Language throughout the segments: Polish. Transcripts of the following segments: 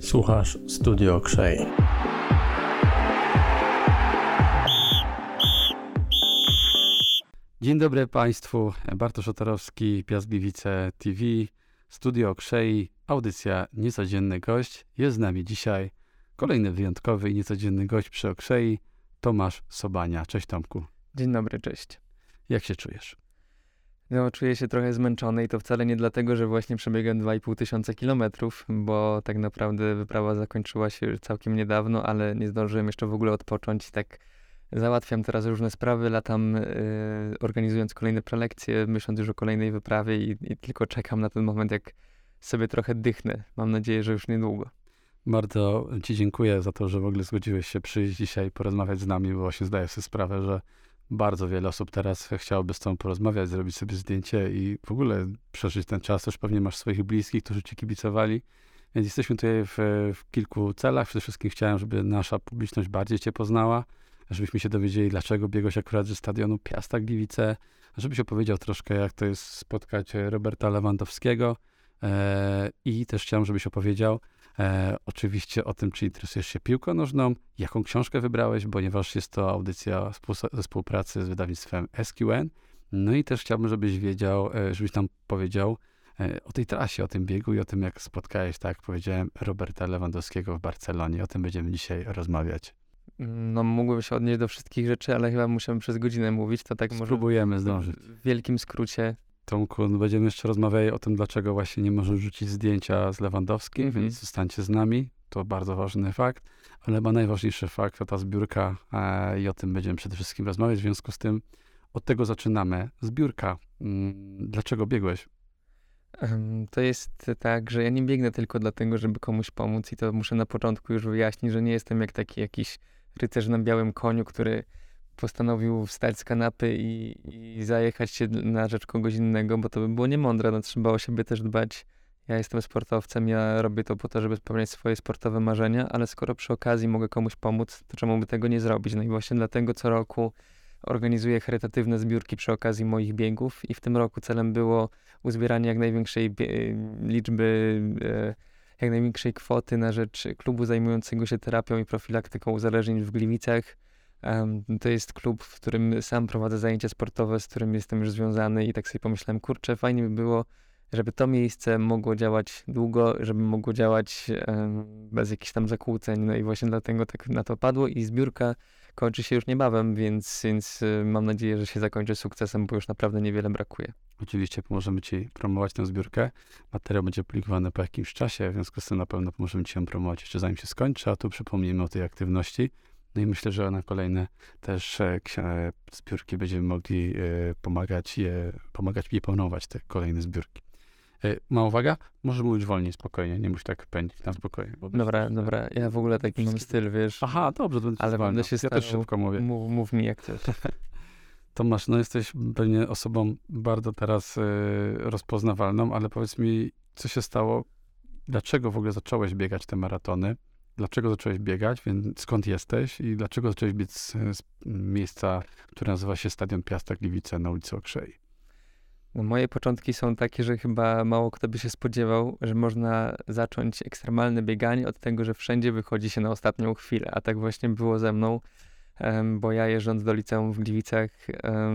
Słuchasz Studio Krzej. Dzień dobry Państwu. Bartosz Otorowski, Piast Gliwice TV, Studio Krzei, audycja Niecodzienny Gość. Jest z nami dzisiaj kolejny wyjątkowy i niecodzienny gość przy Okrzei, Tomasz Sobania. Cześć Tomku. Dzień dobry, cześć. Jak się czujesz? No, czuję się trochę zmęczony i to wcale nie dlatego, że właśnie przebiegłem 2,5 tysiąca kilometrów, bo tak naprawdę wyprawa zakończyła się całkiem niedawno, ale nie zdążyłem jeszcze w ogóle odpocząć tak załatwiam teraz różne sprawy, latam yy, organizując kolejne prelekcje, myśląc już o kolejnej wyprawie i, i tylko czekam na ten moment, jak sobie trochę dychnę. Mam nadzieję, że już niedługo. Bardzo Ci dziękuję za to, że w ogóle zgodziłeś się przyjść dzisiaj porozmawiać z nami, bo właśnie zdaję sobie sprawę, że bardzo wiele osób teraz chciałoby z Tobą porozmawiać, zrobić sobie zdjęcie i w ogóle przeżyć ten czas. Też pewnie masz swoich bliskich, którzy Ci kibicowali. Więc jesteśmy tutaj w, w kilku celach. Przede wszystkim chciałem, żeby nasza publiczność bardziej Cię poznała, żebyśmy się dowiedzieli, dlaczego biegłeś akurat ze stadionu Piasta Gliwice, żebyś opowiedział troszkę, jak to jest spotkać Roberta Lewandowskiego e, i też chciałem, żebyś opowiedział, E, oczywiście o tym, czy interesujesz się piłką nożną, jaką książkę wybrałeś, ponieważ jest to audycja ze współpracy z wydawnictwem SQN. No i też chciałbym, żebyś wiedział, e, żebyś tam powiedział e, o tej trasie, o tym biegu i o tym, jak spotkałeś, tak jak powiedziałem, Roberta Lewandowskiego w Barcelonie. O tym będziemy dzisiaj rozmawiać. No, mógłbym się odnieść do wszystkich rzeczy, ale chyba musimy przez godzinę mówić, to tak. Spróbujemy zdążyć. W wielkim skrócie Tomku, no będziemy jeszcze rozmawiali o tym, dlaczego właśnie nie możesz rzucić zdjęcia z Lewandowskim, mm -hmm. więc zostańcie z nami. To bardzo ważny fakt, ale chyba najważniejszy fakt to ta zbiórka e, i o tym będziemy przede wszystkim rozmawiać. W związku z tym od tego zaczynamy. Zbiórka. Mm, dlaczego biegłeś? To jest tak, że ja nie biegnę tylko dlatego, żeby komuś pomóc i to muszę na początku już wyjaśnić, że nie jestem jak taki jakiś rycerz na białym koniu, który postanowił wstać z kanapy i, i zajechać się na rzecz kogoś innego, bo to by było niemądre, no trzeba o siebie też dbać. Ja jestem sportowcem, ja robię to po to, żeby spełniać swoje sportowe marzenia, ale skoro przy okazji mogę komuś pomóc, to czemu by tego nie zrobić? No i właśnie dlatego co roku organizuję charytatywne zbiórki przy okazji moich biegów i w tym roku celem było uzbieranie jak największej liczby, e, jak największej kwoty na rzecz klubu zajmującego się terapią i profilaktyką uzależnień w Gliwicach. To jest klub, w którym sam prowadzę zajęcia sportowe, z którym jestem już związany i tak sobie pomyślałem, kurczę, fajnie by było, żeby to miejsce mogło działać długo, żeby mogło działać bez jakichś tam zakłóceń. No i właśnie dlatego tak na to padło i zbiórka kończy się już niebawem, więc, więc y, mam nadzieję, że się zakończy sukcesem, bo już naprawdę niewiele brakuje. Oczywiście pomożemy Ci promować tę zbiórkę. Materiał będzie publikowany po jakimś czasie, w związku z tym na pewno pomożemy Ci ją promować jeszcze zanim się skończy, a tu przypomnijmy o tej aktywności. No i myślę, że na kolejne też e, e, zbiórki będziemy mogli e, pomagać je, pomagać je planować te kolejne zbiórki. Ma uwaga? Może mówić wolniej, spokojnie, nie musisz tak pędzić na spokojnie. Dobra, dobra, ja w ogóle taki mam styl, wiesz. Aha, dobrze, to ale będę się Ja też szybko mówię. Mów, mów mi jak chcesz. Tomasz, no jesteś pewnie osobą bardzo teraz y, rozpoznawalną, ale powiedz mi, co się stało, dlaczego w ogóle zacząłeś biegać te maratony? Dlaczego zacząłeś biegać, więc skąd jesteś i dlaczego zacząłeś biec z, z miejsca, które nazywa się Stadion Piasta Gliwice na ulicy Okrzei? No, moje początki są takie, że chyba mało kto by się spodziewał, że można zacząć ekstremalne bieganie od tego, że wszędzie wychodzi się na ostatnią chwilę, a tak właśnie było ze mną, bo ja jeżdżąc do liceum w Gliwicach,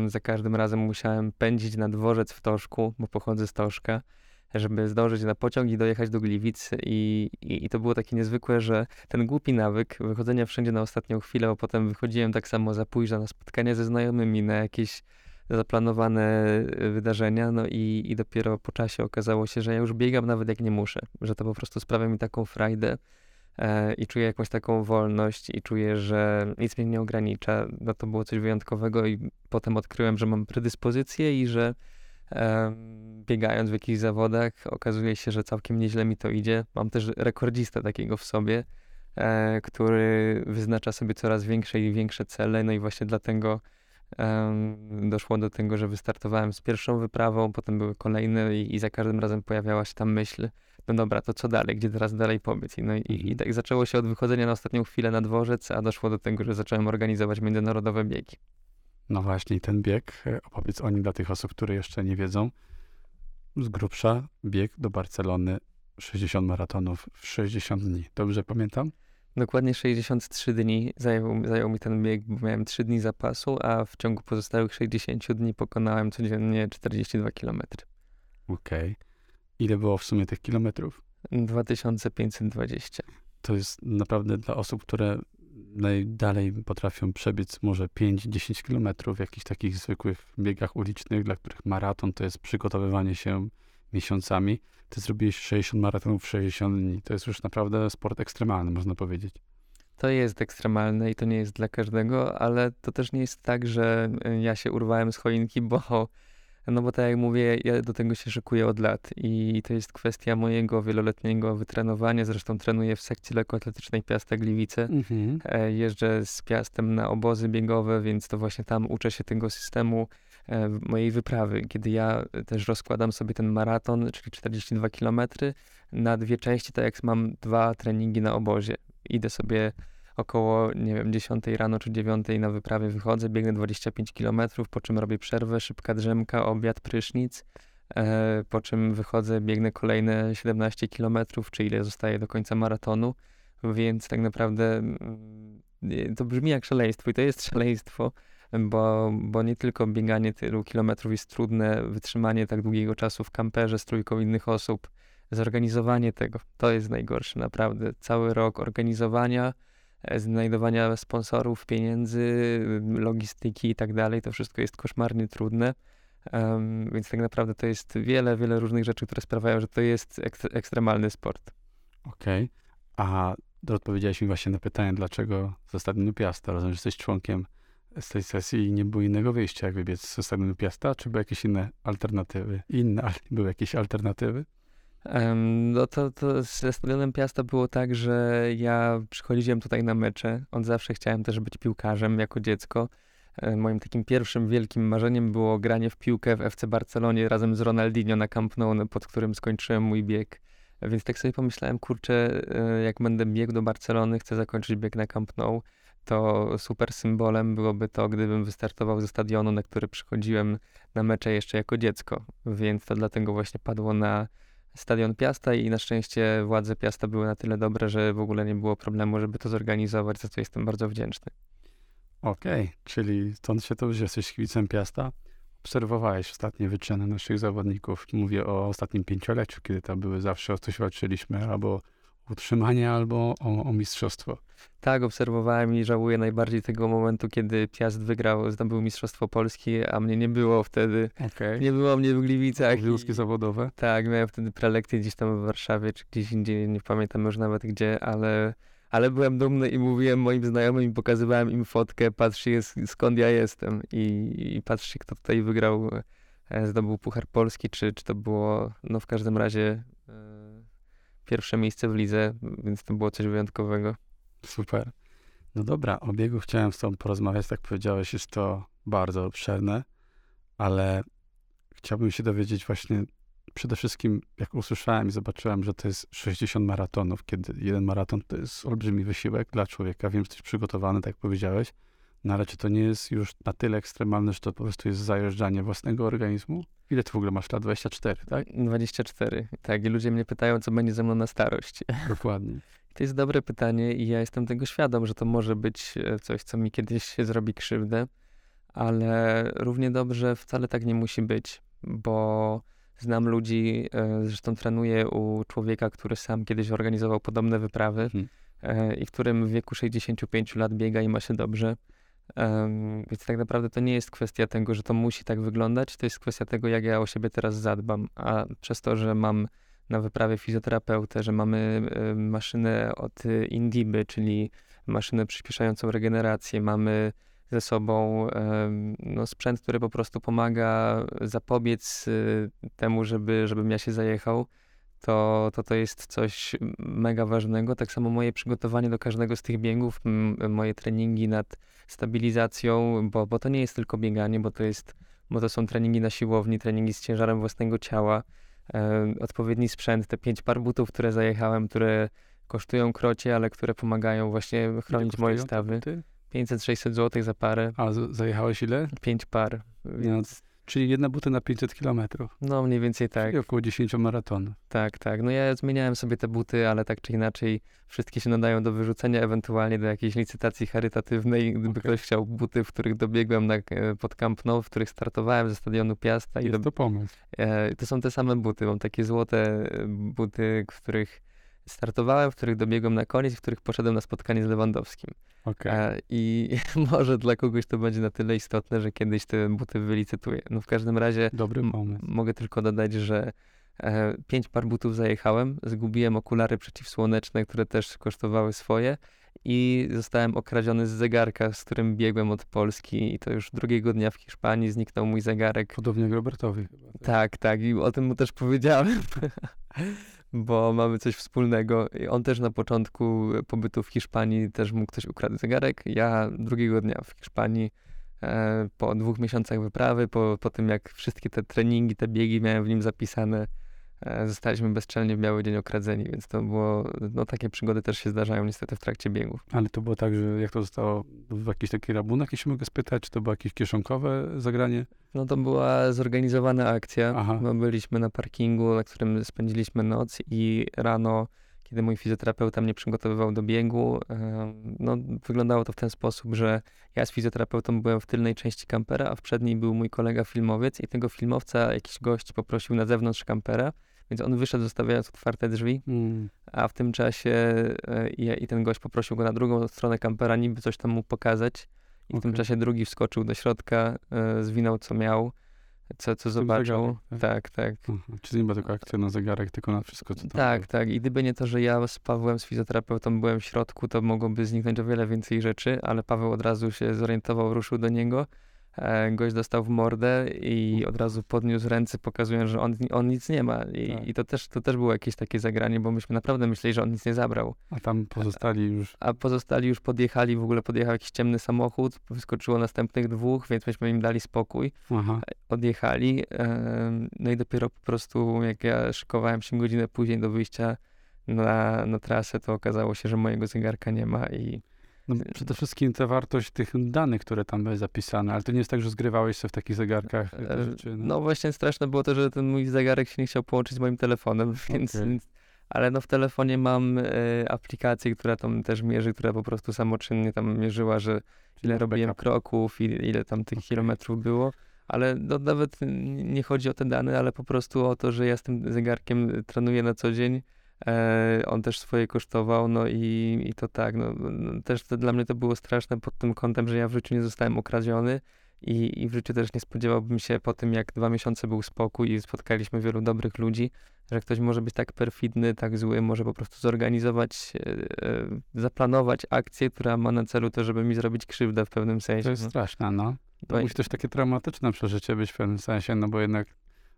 za każdym razem musiałem pędzić na dworzec w Toszku, bo pochodzę z Toszka, żeby zdążyć na pociąg i dojechać do Gliwic. I, i, I, to było takie niezwykłe, że ten głupi nawyk wychodzenia wszędzie na ostatnią chwilę, a potem wychodziłem tak samo za późno na spotkania ze znajomymi, na jakieś zaplanowane e, wydarzenia, no i, i dopiero po czasie okazało się, że ja już biegam nawet jak nie muszę, że to po prostu sprawia mi taką frajdę e, i czuję jakąś taką wolność i czuję, że nic mnie nie ogranicza. No to było coś wyjątkowego i potem odkryłem, że mam predyspozycję i że biegając w jakichś zawodach, okazuje się, że całkiem nieźle mi to idzie. Mam też rekordzistę takiego w sobie, e, który wyznacza sobie coraz większe i większe cele, no i właśnie dlatego doszło do tego, że wystartowałem z pierwszą wyprawą, potem były kolejne i, i za każdym razem pojawiała się ta myśl, no dobra, to co dalej, gdzie teraz dalej pobyt? I, no i, i mhm. tak zaczęło się od wychodzenia na ostatnią chwilę na dworzec, a doszło do tego, że zacząłem organizować międzynarodowe biegi. No właśnie, ten bieg, e, opowiedz o nim dla tych osób, które jeszcze nie wiedzą. z grubsza bieg do Barcelony 60 maratonów w 60 dni. Dobrze pamiętam? Dokładnie 63 dni zajął, zajął mi ten bieg, bo miałem 3 dni zapasu, a w ciągu pozostałych 60 dni pokonałem codziennie 42 km. Okej. Okay. Ile było w sumie tych kilometrów? 2520. To jest naprawdę dla osób, które najdalej potrafią przebiec może 5-10 kilometrów w jakichś takich zwykłych biegach ulicznych, dla których maraton to jest przygotowywanie się miesiącami. Ty zrobiłeś 60 maratonów w 60 dni. To jest już naprawdę sport ekstremalny, można powiedzieć. To jest ekstremalne i to nie jest dla każdego, ale to też nie jest tak, że y, ja się urwałem z choinki, bo no bo tak jak mówię, ja do tego się szykuję od lat i to jest kwestia mojego wieloletniego wytrenowania. Zresztą trenuję w sekcji lekkoatletycznej Piasta Gliwice. Mhm. E, jeżdżę z Piastem na obozy biegowe, więc to właśnie tam uczę się tego systemu e, mojej wyprawy, kiedy ja też rozkładam sobie ten maraton, czyli 42 km na dwie części, tak jak mam dwa treningi na obozie. Idę sobie około, nie wiem, 10 rano czy 9 na wyprawie wychodzę, biegnę 25 km, po czym robię przerwę, szybka drzemka, obiad, prysznic, e, po czym wychodzę, biegnę kolejne 17 km, czy ile zostaje do końca maratonu, więc tak naprawdę mm, to brzmi jak szaleństwo i to jest szaleństwo, bo, bo nie tylko bieganie tylu kilometrów jest trudne, wytrzymanie tak długiego czasu w kamperze z trójką innych osób, zorganizowanie tego, to jest najgorsze naprawdę. Cały rok organizowania, znajdowania sponsorów, pieniędzy, logistyki i tak dalej. To wszystko jest koszmarnie trudne. Um, więc tak naprawdę to jest wiele, wiele różnych rzeczy, które sprawiają, że to jest ek ekstremalny sport. Okej. Okay. A odpowiedziałeś mi właśnie na pytanie, dlaczego z Stadionu Piasta, rozumiem, że jesteś członkiem z tej sesji i nie było innego wyjścia, jak wybiec z Stadionu Piasta, czy były jakieś inne alternatywy? Inne, były jakieś alternatywy? No to, to ze Stadionem Piasta było tak, że ja przychodziłem tutaj na mecze. Od zawsze chciałem też być piłkarzem jako dziecko. E, moim takim pierwszym wielkim marzeniem było granie w piłkę w FC Barcelonie razem z Ronaldinho na Camp Nou, pod którym skończyłem mój bieg. Więc tak sobie pomyślałem, kurczę, e, jak będę biegł do Barcelony, chcę zakończyć bieg na Camp Nou, to super symbolem byłoby to, gdybym wystartował ze stadionu, na który przychodziłem na mecze jeszcze jako dziecko. Więc to dlatego właśnie padło na stadion Piasta i na szczęście władze Piasta były na tyle dobre, że w ogóle nie było problemu, żeby to zorganizować, za co jestem bardzo wdzięczny. Okej, okay, czyli stąd się to, że jesteś kibicem Piasta. Obserwowałeś ostatnie wyczyny naszych zawodników. Mówię o ostatnim pięcioleciu, kiedy tam były zawsze o coś walczyliśmy, albo utrzymanie albo o, o, mistrzostwo. Tak, obserwowałem i żałuję najbardziej tego momentu, kiedy Piast wygrał, zdobył Mistrzostwo Polski, a mnie nie było wtedy. Okay. Nie było mnie w Gliwicach. Obowiązki zawodowe? Tak, miałem wtedy prelekcję gdzieś tam w Warszawie, czy gdzieś indziej, nie pamiętam już nawet gdzie, ale, ale byłem dumny i mówiłem moim znajomym i pokazywałem im fotkę, patrzcie skąd ja jestem i, i patrzcie kto tutaj wygrał, e, zdobył Puchar Polski, czy, czy to było, no w każdym razie pierwsze miejsce w lidze, więc to było coś wyjątkowego. Super. No dobra, o biegu chciałem z tobą porozmawiać, tak powiedziałeś, jest to bardzo obszerne, ale chciałbym się dowiedzieć właśnie przede wszystkim, jak usłyszałem i zobaczyłem, że to jest 60 maratonów, kiedy jeden maraton to jest olbrzymi wysiłek dla człowieka. Wiem, że jesteś przygotowany, tak powiedziałeś, no ale czy to nie jest już na tyle ekstremalne, że to po prostu jest zajeżdżanie własnego organizmu? Ile ty w ogóle masz lat? 24, tak? 24, tak. I ludzie mnie pytają, co będzie ze mną na starość. Dokładnie. To jest dobre pytanie i ja jestem tego świadom, że to może być e, coś, co mi kiedyś zrobi krzywdę, ale równie dobrze wcale tak nie musi być, bo znam ludzi, e, zresztą trenuję u człowieka, który sam kiedyś organizował podobne wyprawy hmm. i w którym w wieku 65 lat biega i ma się dobrze. Um, więc tak naprawdę to nie jest kwestia tego, że to musi tak wyglądać, to jest kwestia tego, jak ja o siebie teraz zadbam. A przez to, że mam na wyprawie fizjoterapeutę, że mamy y, maszynę od Indiby, czyli maszynę przyspieszającą regenerację, mamy ze sobą y, no, sprzęt, który po prostu pomaga zapobiec y, temu, żeby, żebym ja się zajechał to, to to jest coś mega ważnego. Tak samo moje przygotowanie do każdego z tych biegów, moje treningi nad stabilizacją, bo, bo to nie jest tylko bieganie, bo to jest, bo to są treningi na siłowni, treningi z ciężarem własnego ciała, e, odpowiedni sprzęt, te pięć par butów, które zajechałem, które kosztują krocie, ale które pomagają właśnie chronić moje stawy. 500-600 zł za parę. A zajechałeś ile? Pięć par. Więc... Czyli jedna buty na 500 kilometrów. No mniej więcej tak. Czyli około 10 maratonów. Tak, tak. No ja zmieniałem sobie te buty, ale tak czy inaczej wszystkie się nadają do wyrzucenia, ewentualnie do jakiejś licytacji charytatywnej. Gdyby Okej. ktoś chciał buty, w których dobiegłem na, e, pod Camp Nou, w których startowałem ze stadionu Piasta. I Jest do, to pomysł. e, to są te same buty. Mam takie złote e, buty, w których startowałem, w których dobiegłem na koniec, w których poszedłem na spotkanie z Lewandowskim. Okej. E, I może dla kogoś to będzie na tyle istotne, że kiedyś te buty wylicytuję. No w każdym razie Dobry pomysł. mogę tylko dodać, że e, pięć par butów zajechałem, zgubiłem okulary przeciwsłoneczne, które też kosztowały swoje i zostałem okradziony z zegarka, z którym biegłem od Polski i to już drugiego dnia w Hiszpanii zniknął mój zegarek. Podobnie jak Robertowi chyba. Tak, tak i o tym mu też powiedziałem. Bo mamy coś wspólnego. I On też na początku pobytu w Hiszpanii też mógł ktoś ukradł zegarek. Ja drugiego dnia w Hiszpanii e, po dwóch miesiącach wyprawy, po, po tym jak wszystkie te treningi, te biegi miałem w nim zapisane, zostaliśmy bezczelnie w biały dzień okradzeni, więc to było, no takie przygody też się zdarzają niestety w trakcie biegów. Ale to było tak, że jak to zostało w jakiś taki rabunek, jeśli mogę spytać, czy to było jakieś kieszonkowe zagranie? No to była zorganizowana akcja. Aha. Byliśmy na parkingu, na którym spędziliśmy noc i rano, kiedy mój fizjoterapeuta mnie przygotowywał do biegu, no wyglądało to w ten sposób, że ja z fizjoterapeutą byłem w tylnej części kampera, a w przedniej był mój kolega filmowiec i tego filmowca jakiś gość poprosił na zewnątrz kampera, więc on wyszedł zostawiając otwarte drzwi, Mm. a w tym czasie e, ja i ten gość poprosił go na drugą stronę kampera, niby coś tam mu pokazać. I w tym czasie drugi wskoczył do środka, e, zwinął co miał, co, co zobaczył. zegarek, Tak, tak. Aha. Czyli nie była tylko akcja na zegarek, tylko na wszystko, co tam Tak, było. tak. I gdyby nie to, że ja z Pawłem, z fizjoterapeutą byłem w środku, to mogłoby zniknąć o wiele więcej rzeczy, ale Paweł od razu się zorientował, ruszył do niego. E, gość dostał w mordę i od razu podniósł ręce, pokazując, że on, on nic nie ma. I, Tak. i to, też, to też było jakieś takie zagranie, bo myśmy naprawdę myśleli, że on nic nie zabrał. A tam pozostali już... A pozostali już podjechali, w ogóle podjechał jakiś ciemny samochód, wyskoczyło następnych dwóch, więc myśmy im dali spokój. Aha. Odjechali. No i dopiero po prostu, jak ja szykowałem się godzinę później do wyjścia na, na trasę, to okazało się, że mojego zegarka nie ma i No, przede wszystkim ta wartość tych danych, które tam były zapisane, ale to nie jest tak, że zgrywałeś sobie w takich zegarkach rzeczy. No właśnie straszne było to, że ten mój zegarek się nie chciał połączyć z moim telefonem, więc, więc ale no w telefonie mam e, aplikację, która tam też mierzy, która po prostu samoczynnie tam mierzyła, że ile masz robiłem backup. kroków, ile, ile tam tych Okej. kilometrów było. Ale no, nawet nie chodzi o te dane, ale po prostu o to, że ja z tym zegarkiem trenuję na co dzień. E, on też swoje kosztował, no i, i to tak, no, no, też to, dla mnie to było straszne pod tym kątem, że ja w życiu nie zostałem okradziony i, i w życiu też nie spodziewałbym się po tym, jak dwa miesiące był spokój i spotkaliśmy wielu dobrych ludzi, że ktoś może być tak perfidny, tak zły, może po prostu zorganizować, e, e, zaplanować akcję, która ma na celu to, żeby mi zrobić krzywdę w pewnym sensie. To jest no. straszne, no. To No i- musi też takie traumatyczne przeżycie być w pewnym sensie, no bo jednak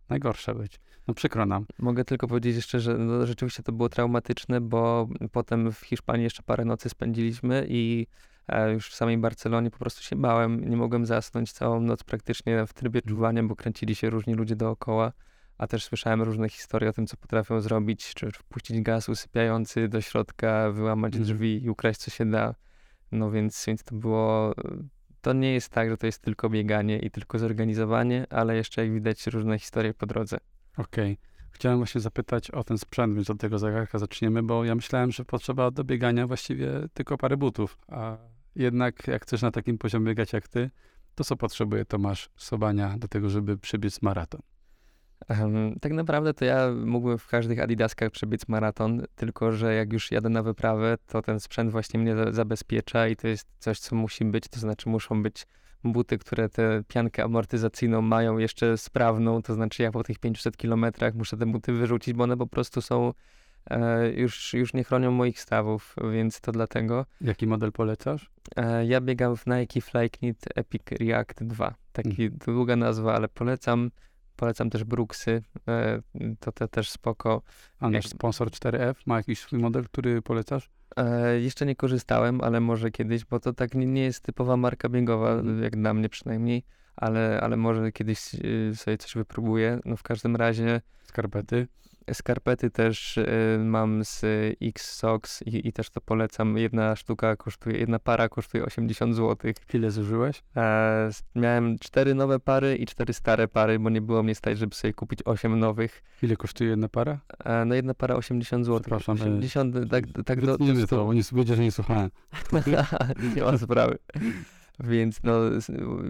najgorsze być. No przykro nam. Mogę tylko powiedzieć jeszcze, że no, rzeczywiście to było traumatyczne, bo potem w Hiszpanii jeszcze parę nocy spędziliśmy i e, już w samej Barcelonie po prostu się bałem. Nie mogłem zasnąć całą noc praktycznie w trybie czuwania, bo kręcili się różni ludzie dookoła. A też słyszałem różne historie o tym, co potrafią zrobić, czy wpuścić gaz usypiający do środka, wyłamać Mhm. drzwi i ukraść co się da. No więc, więc to było... To nie jest tak, że to jest tylko bieganie i tylko zorganizowanie, ale jeszcze jak widać różne historie po drodze. Okej. Chciałem właśnie zapytać o ten sprzęt, więc od tego zegarka zaczniemy, bo ja myślałem, że potrzeba do biegania właściwie tylko parę butów, a jednak jak chcesz na takim poziomie biegać jak ty, to co potrzebuje Tomasz Sobania do tego, żeby przebiec maraton? Tak naprawdę to ja mógłbym w każdych adidaskach przebiec maraton, tylko że jak już jadę na wyprawę, to ten sprzęt właśnie mnie za- zabezpiecza i to jest coś, co musi być, to znaczy muszą być buty, które tę piankę amortyzacyjną mają jeszcze sprawną, to znaczy ja po tych 500 kilometrach muszę te buty wyrzucić, bo one po prostu są, e, już, już nie chronią moich stawów, więc to dlatego. Jaki model polecasz? E, Ja biegam w Nike Flyknit Epic React 2. Taki długa nazwa, ale polecam. Polecam też Brooksy. e, To te też spoko. A nasz sponsor 4F ma jakiś swój model, który polecasz? E, jeszcze nie korzystałem, ale może kiedyś, bo to tak nie, nie jest typowa marka biegowa, Mhm. jak dla mnie przynajmniej, ale, ale może kiedyś y, sobie coś wypróbuję. No w każdym razie Skarpety? Skarpety też y, mam z X-Sox i, i też to polecam. Jedna sztuka kosztuje, jedna para kosztuje 80 zł. Ile zużyłeś? E, miałem cztery nowe pary i cztery stare pary, bo nie było mnie stać, żeby sobie kupić 8 nowych. Ile kosztuje jedna para? E, no jedna para 80 zł. Przepraszam, e, 80, tak, tak do, 100. to, bo nie powiedział, że nie słuchałem. nie ma sprawy. Więc no,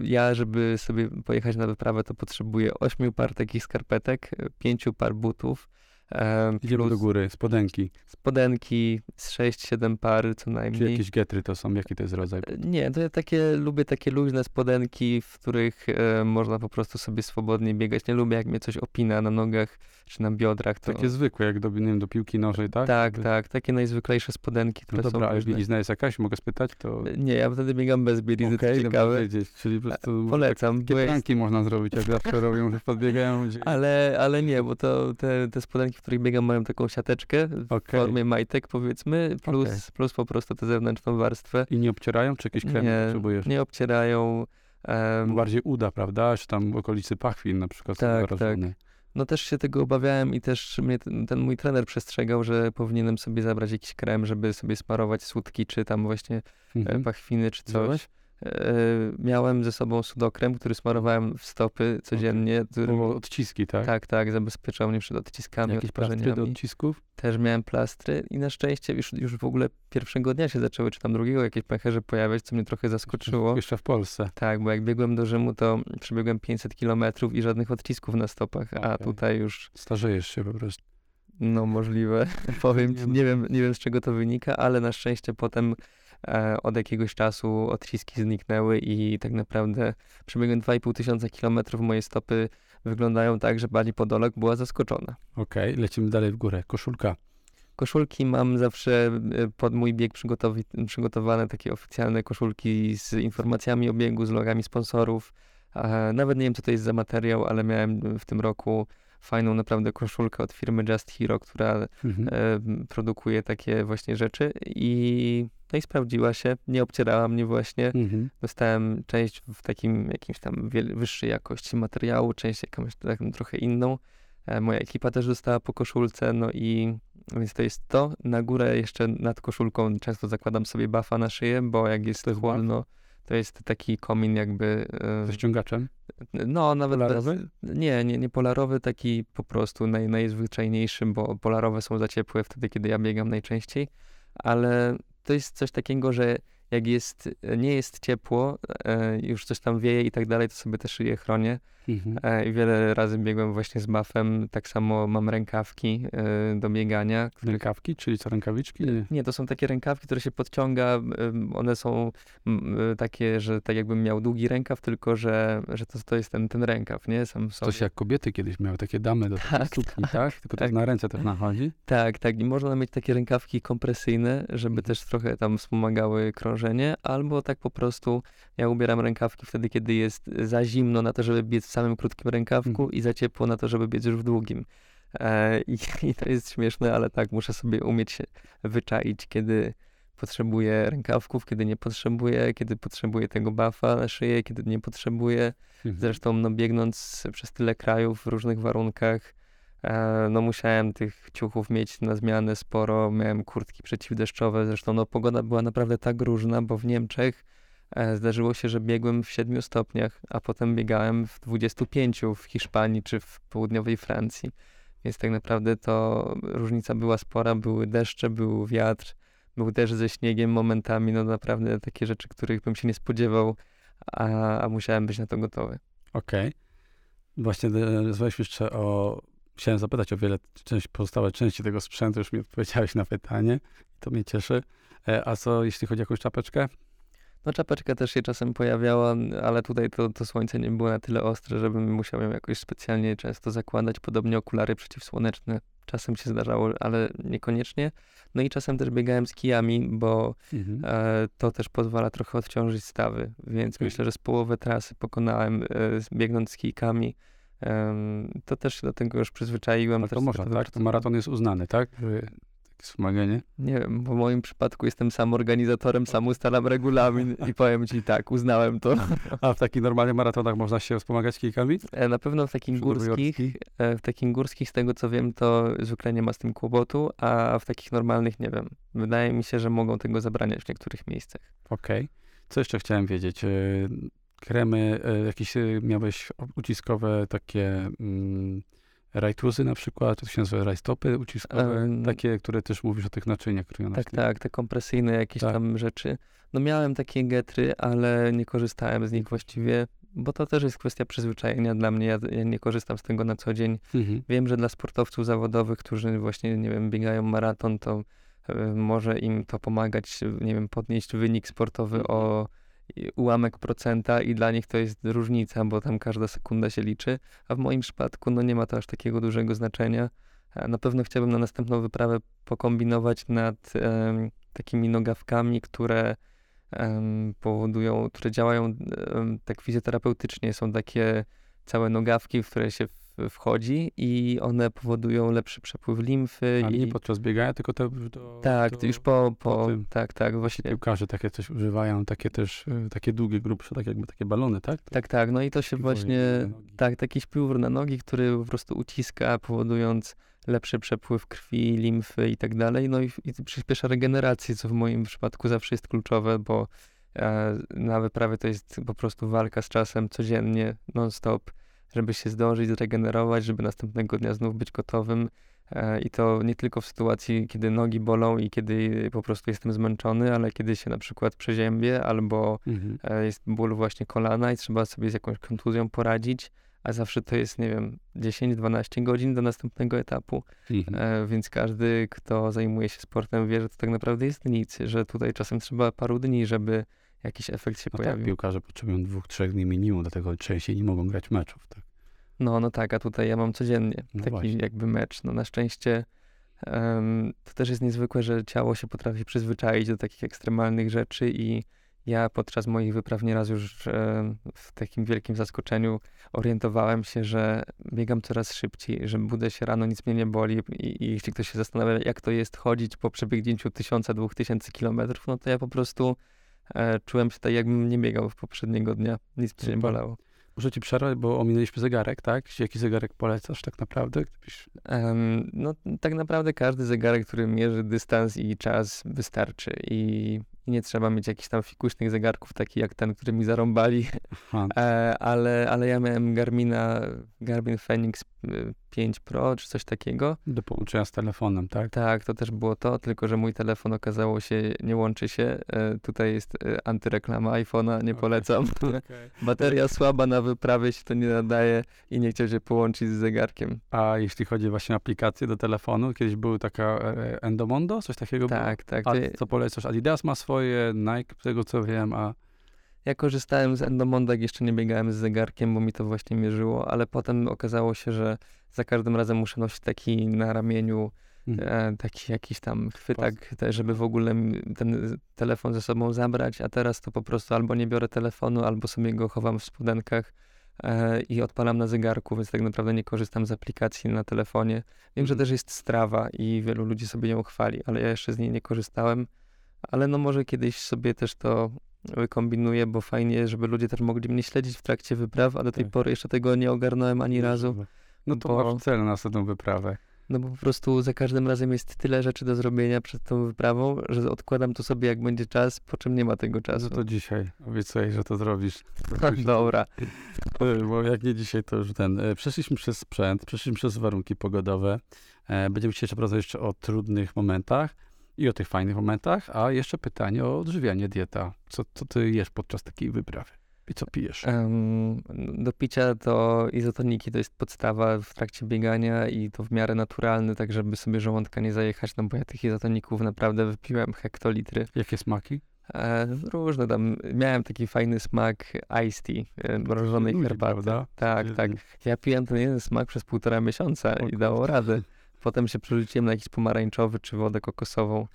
ja, żeby sobie pojechać na wyprawę, to potrzebuję 8 par takich skarpetek, 5 par butów, e, Idziemy do góry, spodenki. spodenki z 6-7 par co Czy najmniej. jakieś getry to są? Jaki to jest rodzaj? E, Nie, to ja takie, lubię takie luźne spodenki, w których e, można po prostu sobie swobodnie biegać. Nie lubię, jak mnie coś opina na nogach czy na biodrach. To... Takie zwykłe, jak do, nie wiem, do piłki nożnej, tak? tak, Żeby- tak, takie najzwyklejsze spodenki, No które dobra, są a luźne. bielizna jest jakaś? Mogę spytać? To Nie, ja wtedy biegam bez bielizny, okej, to ciekawe. wiedzieć. Czyli po prostu Polecam, takie bo jest, pranki można zrobić, jak zawsze robią, że podbiegają ludzie. ale, ale nie, bo to te, te spodenki, w których biegam, mają taką siateczkę w Okej. formie majtek, powiedzmy, plus, Okej. plus po prostu tę zewnętrzną warstwę. I nie obcierają? Czy jakiś krem Nie, potrzebujesz? nie obcierają. em, Bardziej uda, prawda? Czy tam w okolicy pachwin na przykład są Tak, zarażone. No też się tego obawiałem i też mnie ten, ten mój trener przestrzegał, że powinienem sobie zabrać jakiś krem, żeby sobie smarować słódki, czy tam właśnie e, Mhm. pachwiny, czy coś. E, miałem ze sobą sudokrem, który smarowałem w stopy codziennie. Który, Było odciski, tak? tak, tak, zabezpieczał mnie przed odciskami, Jakieś plastry do odcisków? Też miałem plastry i na szczęście już, już w ogóle pierwszego dnia się zaczęły, czy tam drugiego jakieś pęcherze pojawiać, co mnie trochę zaskoczyło. Jeszcze w Polsce. Tak, bo jak biegłem do Rzymu, to przebiegłem 500 kilometrów i żadnych odcisków na stopach, a Okej. tutaj już Starzejesz się po prostu. No możliwe. Powiem Nie nie wiem, nie wiem z czego to wynika, ale na szczęście potem od jakiegoś czasu odciski zniknęły i tak naprawdę przebiegłem 2,5 tysiąca kilometrów, moje stopy wyglądają tak, że pani podolog była zaskoczona. Okej, lecimy dalej w górę. Koszulka. Koszulki mam zawsze e, pod mój bieg przygotowane takie oficjalne koszulki z informacjami o biegu, z logami sponsorów. E, Nawet nie wiem, co to jest za materiał, ale miałem w tym roku fajną naprawdę koszulkę od firmy Just Hero, która Mhm. e, produkuje takie właśnie rzeczy i no i sprawdziła się, nie obcierała mnie właśnie. Mhm. Dostałem część w takim jakimś tam wyższej jakości materiału, część jakąś taką trochę inną. E, Moja ekipa też dostała po koszulce, no i więc to jest to. Na górę jeszcze nad koszulką często zakładam sobie bafa na szyję, bo jak jest chłodno, to jest taki komin jakby... e, Ze ściągaczem? no, nawet bez- Polarowy? nie, nie, nie polarowy, taki po prostu naj, najzwyczajniejszy, bo polarowe są za ciepłe wtedy, kiedy ja biegam najczęściej, ale to jest coś takiego, że jak jest, nie jest ciepło, e, już coś tam wieje i tak dalej, to sobie te szyję chronię. Mhm. E, I wiele razy biegłem właśnie z buffem, tak samo mam rękawki e, do biegania. których- Rękawki, czyli co rękawiczki? Nie. nie, to są takie rękawki, które się podciąga. One są takie, że tak jakbym miał długi rękaw, tylko że, że to, to jest ten, ten rękaw, nie? Sam sobie. Coś jak kobiety kiedyś miały, takie damy do Tak, tak, sukni, tak? Tylko tak. to na ręce też nachodzi. Tak, tak. I można mieć takie rękawki kompresyjne, żeby Mhm. też trochę tam wspomagały krążenie, albo tak po prostu ja ubieram rękawki wtedy, kiedy jest za zimno na to, żeby biec samym krótkim rękawku Mhm. i za ciepło na to, żeby biec już w długim. E, i, I to jest śmieszne, ale tak, muszę sobie umieć się wyczaić, kiedy potrzebuję rękawków, kiedy nie potrzebuję, kiedy potrzebuję tego buffa na szyję, kiedy nie potrzebuję. Mhm. Zresztą no, biegnąc przez tyle krajów w różnych warunkach, e, no musiałem tych ciuchów mieć na zmianę sporo, miałem kurtki przeciwdeszczowe, zresztą no pogoda była naprawdę tak różna, bo w Niemczech zdarzyło się, że biegłem w 7 stopniach, a potem biegałem w 25 w Hiszpanii czy w południowej Francji. Więc tak naprawdę to różnica była spora, były deszcze, był wiatr, był deszcz ze śniegiem momentami, no naprawdę takie rzeczy, których bym się nie spodziewał, a, a musiałem być na to gotowy. Okej. Właśnie e, rozmawialiśmy jeszcze o... Chciałem zapytać o wiele część, pozostałe części tego sprzętu, już mi odpowiedziałeś na pytanie. To mnie cieszy. E, A co jeśli chodzi o jakąś czapeczkę? No czapeczka też się czasem pojawiała, ale tutaj to, to słońce nie było na tyle ostre, żebym musiał ją jakoś specjalnie często zakładać. Podobnie okulary przeciwsłoneczne czasem się zdarzało, ale niekoniecznie. No i czasem też biegałem z kijami, bo Mhm. e, to też pozwala trochę odciążyć stawy, więc Okej. myślę, że z połowę trasy pokonałem e, biegnąc z kijkami. Em, to też się do tego już przyzwyczaiłem. Ale też to sobie można, tak? To maraton jest uznany, tak? Że wspomaganie? Nie wiem, bo w moim przypadku jestem sam organizatorem, sam ustalam regulamin i powiem ci tak, uznałem to. A w takich normalnych maratonach można się wspomagać kijkami? E, Na pewno w takich górskich, e, w takich górskich, z tego co wiem, to zwykle nie ma z tym kłopotu, a w takich normalnych nie wiem. Wydaje mi się, że mogą tego zabraniać w niektórych miejscach. Okej. Co jeszcze chciałem wiedzieć? E, Kremy, jakieś miałeś uciskowe takie mm, rajtuzy na przykład, to się nazywa rajstopy uciskowe, Em, takie, które też mówisz o tych naczyniach Tak, krwionośnych. tak, te kompresyjne jakieś Tak. tam rzeczy. No miałem takie getry, ale nie korzystałem z nich właściwie, bo to też jest kwestia przyzwyczajenia dla mnie. Ja, ja nie korzystam z tego na co dzień. Mhm. Wiem, że dla sportowców zawodowych, którzy właśnie, nie wiem, biegają maraton, to e, może im to pomagać, nie wiem, podnieść wynik sportowy Mhm. o ułamek procenta i dla nich to jest różnica, bo tam każda sekunda się liczy, a w moim przypadku no nie ma to aż takiego dużego znaczenia. Na pewno chciałbym na następną wyprawę pokombinować nad em, takimi nogawkami, które em, powodują, które działają em, tak fizjoterapeutycznie. Są takie całe nogawki, w które się wchodzi i one powodują lepszy przepływ limfy. Ale i... nie podczas biegania, tylko te do, Tak, już po, po, po tym. tak, tak, właśnie. Piłkarze takie coś używają, takie też, e, takie długie, grubsze, tak jakby takie balony, tak? Tak, tak, no i to się właśnie, tak, taki śpiwór na nogi, który po prostu uciska, powodując lepszy przepływ krwi, limfy i tak dalej, no i, i przyspiesza regenerację, co w moim przypadku zawsze jest kluczowe, bo e, na wyprawie to jest po prostu walka z czasem codziennie, non-stop, żeby się zdążyć zregenerować, żeby następnego dnia znów być gotowym. E, I to nie tylko w sytuacji, kiedy nogi bolą i kiedy po prostu jestem zmęczony, ale kiedy się na przykład przeziębię albo Mhm. e, jest ból właśnie kolana i trzeba sobie z jakąś kontuzją poradzić, a zawsze to jest, nie wiem, 10-12 godzin do następnego etapu, Mhm. e, więc każdy, kto zajmuje się sportem wie, że to tak naprawdę jest nic, że tutaj czasem trzeba paru dni, żeby jakiś efekt się No tak, pojawił. piłkarze potrzebują dwóch, trzech dni minimum, dlatego częściej nie mogą grać meczów, tak? No, no tak, a tutaj ja mam codziennie No taki właśnie. jakby mecz. No na szczęście em, to też jest niezwykłe, że ciało się potrafi przyzwyczaić do takich ekstremalnych rzeczy i ja podczas moich wypraw nieraz już em, w takim wielkim zaskoczeniu orientowałem się, że biegam coraz szybciej, że budzę się rano, nic mnie nie boli i, i jeśli ktoś się zastanawia, jak to jest chodzić po przebiegnięciu tysiąca, dwóch tysięcy kilometrów, no to ja po prostu czułem się tak, jakbym nie biegał w poprzedniego dnia. Nic mnie nie Super. bolało. Muszę ci przerwać, bo ominęliśmy zegarek, tak? Jaki zegarek polecasz tak naprawdę? Gdybyś... Em, no, tak naprawdę każdy zegarek, który mierzy dystans i czas, wystarczy. I, i nie trzeba mieć jakichś tam fikuśnych zegarków, takich jak ten, który mi zarąbali. E, ale, ale ja miałem Garmina, Garmin Fenix y, 5 Pro, czy coś takiego. do połączenia z telefonem, tak? Tak, to też było to, tylko że mój telefon okazało się, nie łączy się. E, tutaj jest e, antyreklama iPhone'a, nie Okej. polecam. Bateria słaba na wyprawie się to nie nadaje i nie chciał się połączyć z zegarkiem. A jeśli chodzi właśnie o aplikacje do telefonu, kiedyś była taka e, Endomondo, coś takiego było? Tak, tak. A co polecasz? Adidas ma swoje, Nike, z tego co wiem, a Ja korzystałem z Endomonda, jak jeszcze nie biegałem z zegarkiem, bo mi to właśnie mierzyło, ale potem okazało się, że za każdym razem muszę nosić taki na ramieniu, Mhm. e, taki jakiś tam chwytak, te, żeby w ogóle ten telefon ze sobą zabrać, a teraz to po prostu albo nie biorę telefonu, albo sobie go chowam w spodenkach e, i odpalam na zegarku, więc tak naprawdę nie korzystam z aplikacji na telefonie. Wiem, że Mhm. też jest Strava i wielu ludzi sobie ją chwali, ale ja jeszcze z niej nie korzystałem, ale no może kiedyś sobie też to wykombinuję, bo fajnie, żeby ludzie też mogli mnie śledzić w trakcie wypraw, a do tej Tak. pory jeszcze tego nie ogarnąłem ani razu. No to bo- masz cel na następną wyprawę. No bo po prostu za każdym razem jest tyle rzeczy do zrobienia przed tą wyprawą, że odkładam to sobie jak będzie czas, po czym nie ma tego No czasu. to dzisiaj obiecaj, że to zrobisz. Dobra. E, Bo jak nie dzisiaj, to już ten. e, Przeszliśmy przez sprzęt, przeszliśmy przez warunki pogodowe. E, Będziemy dzisiaj porozmawiać jeszcze o trudnych momentach i o tych fajnych momentach, a jeszcze pytanie o odżywianie, dieta. Co, co ty jesz podczas takiej wyprawy? I co pijesz? Em, do picia to izotoniki to jest podstawa w trakcie biegania i to w miarę naturalne, tak żeby sobie żołądka nie zajechać, no bo ja tych izotoników naprawdę wypiłem hektolitry. Jakie smaki? E, różne tam, miałem taki fajny smak iced tea, e, mrożonej herbaty. prawda? Tak, tak. Ja piłem ten jeden smak przez półtora miesiąca O i dało radę. Potem się przerzuciłem na jakiś pomarańczowy czy wodę kokosową,